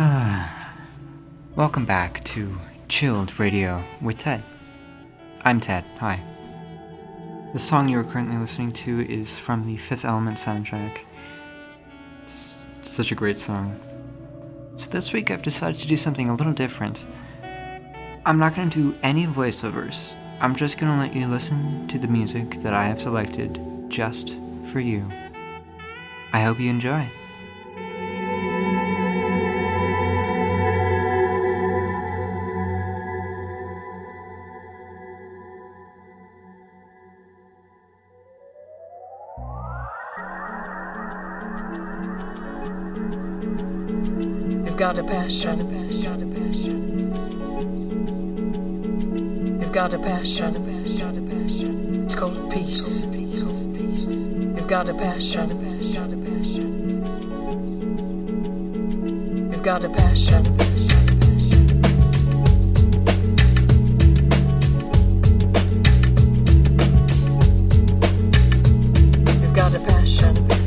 Ah. Welcome back to Chilled Radio with Ted. I'm Ted. Hi. The song you are currently listening to is from the Fifth Element soundtrack. It's such a great song. So this week I've decided to do something a little different. I'm not going to do any voiceovers. I'm just going to let you listen to the music that I have selected just for you. I hope you enjoy. Got a passion. You've got a passion. It's called peace. You've got a passion. You've got a passion. You've got a passion.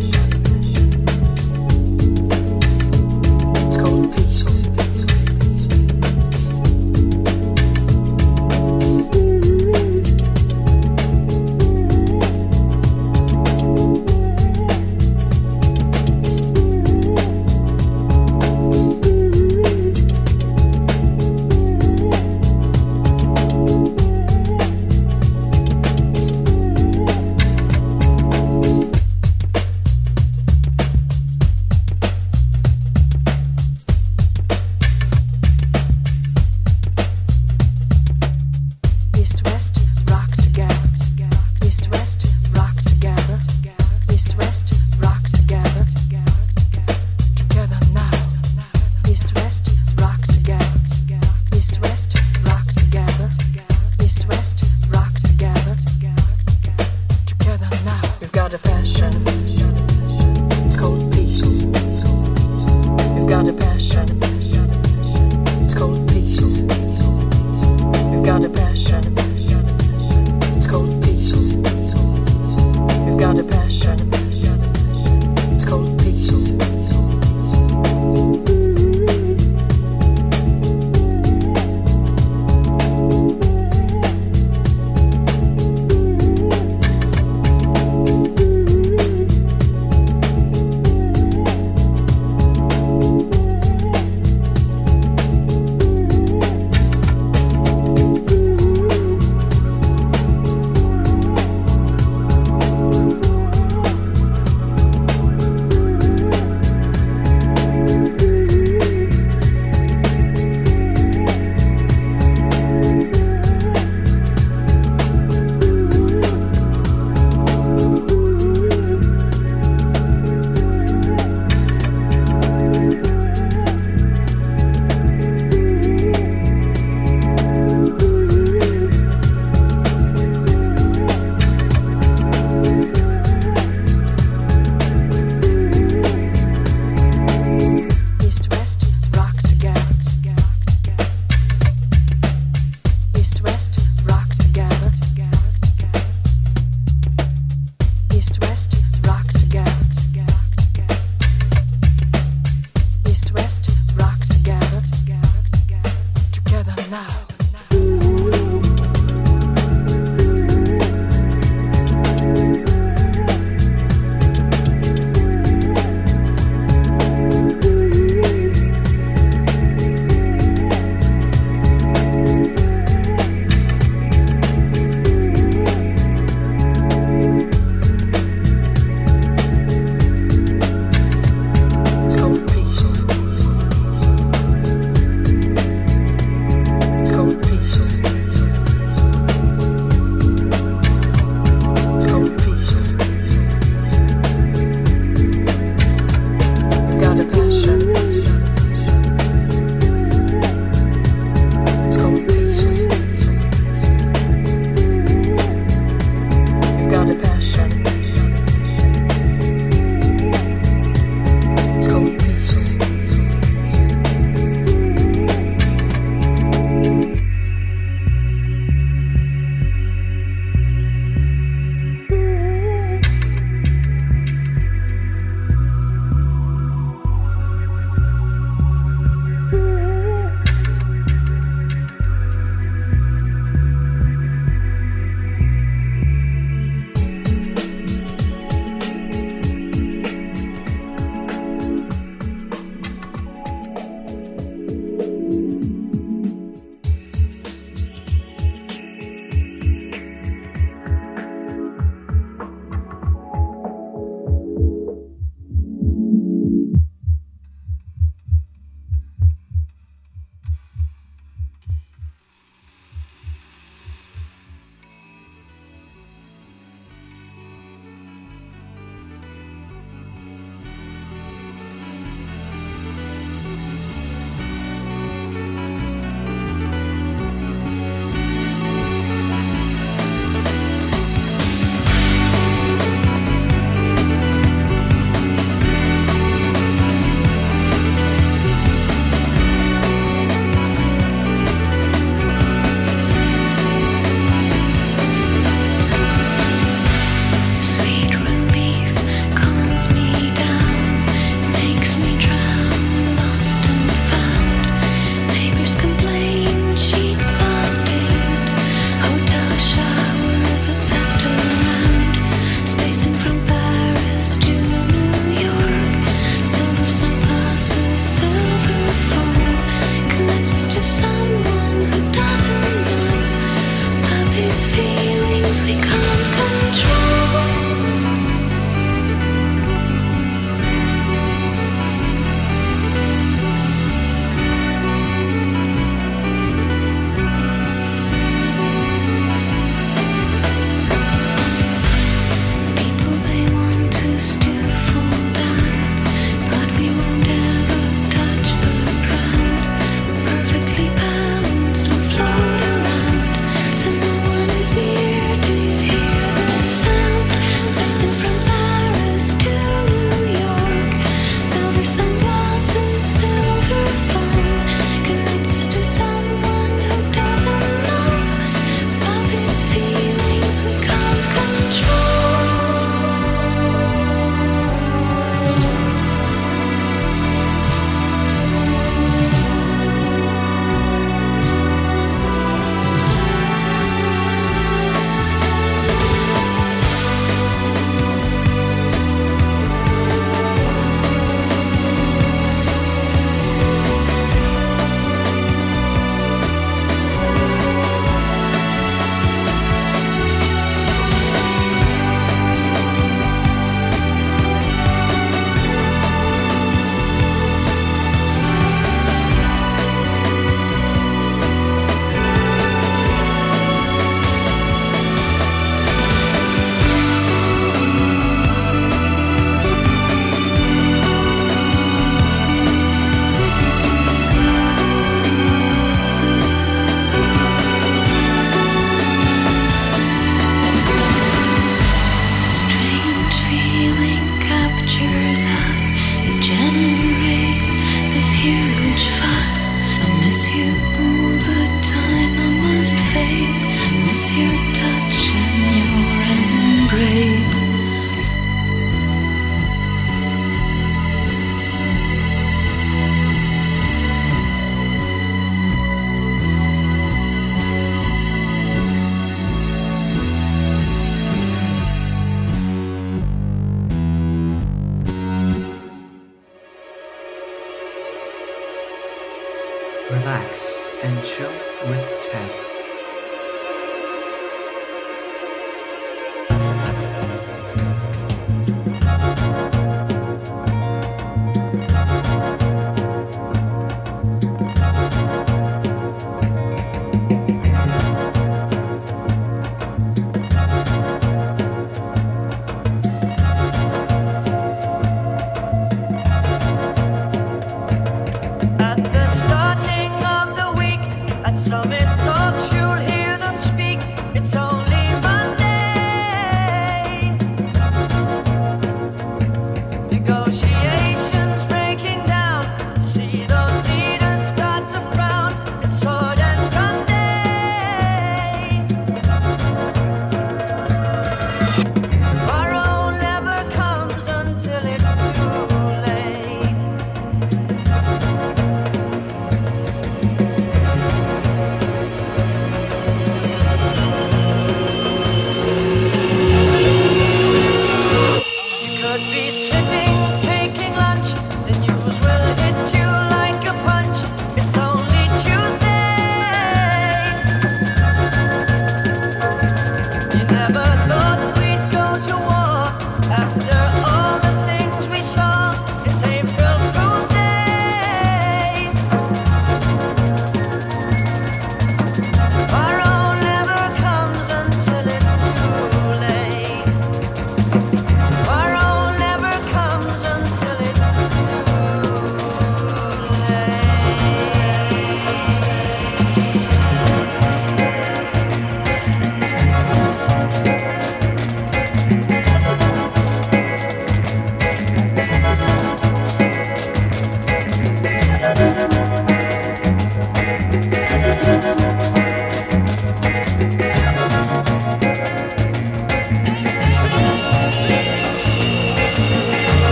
With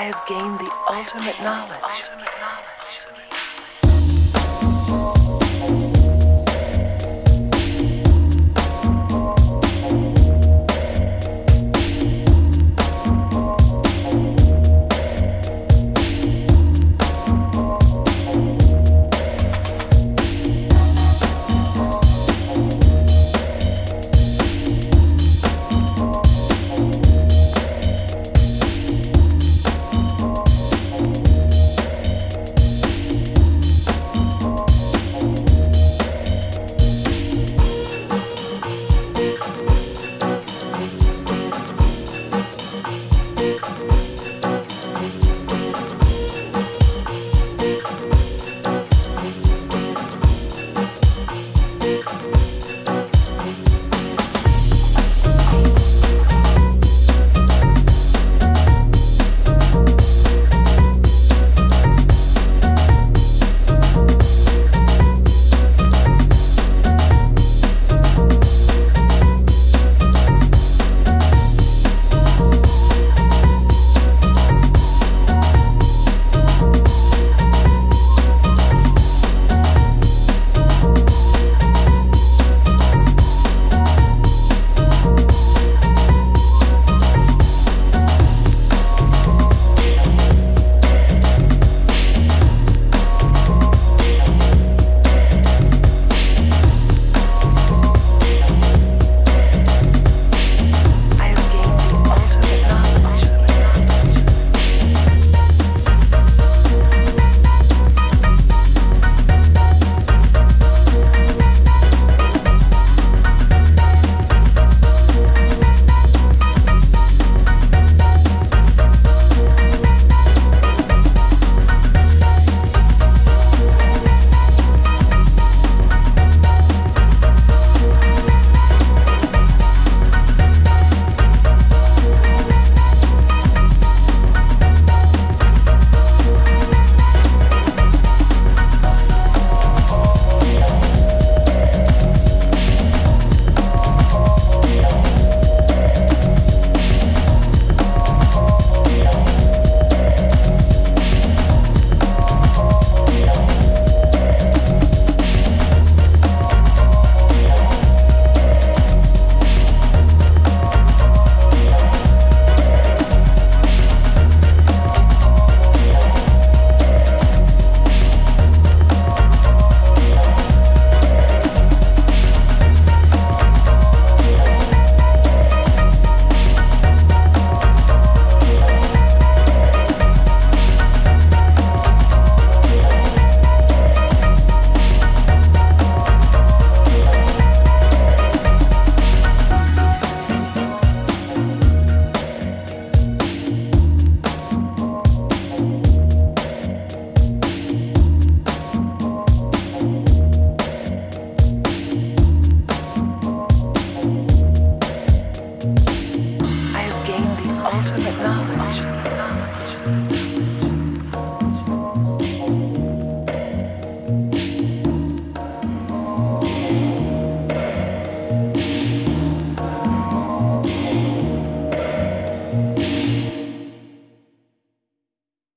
I have gained the ultimate knowledge.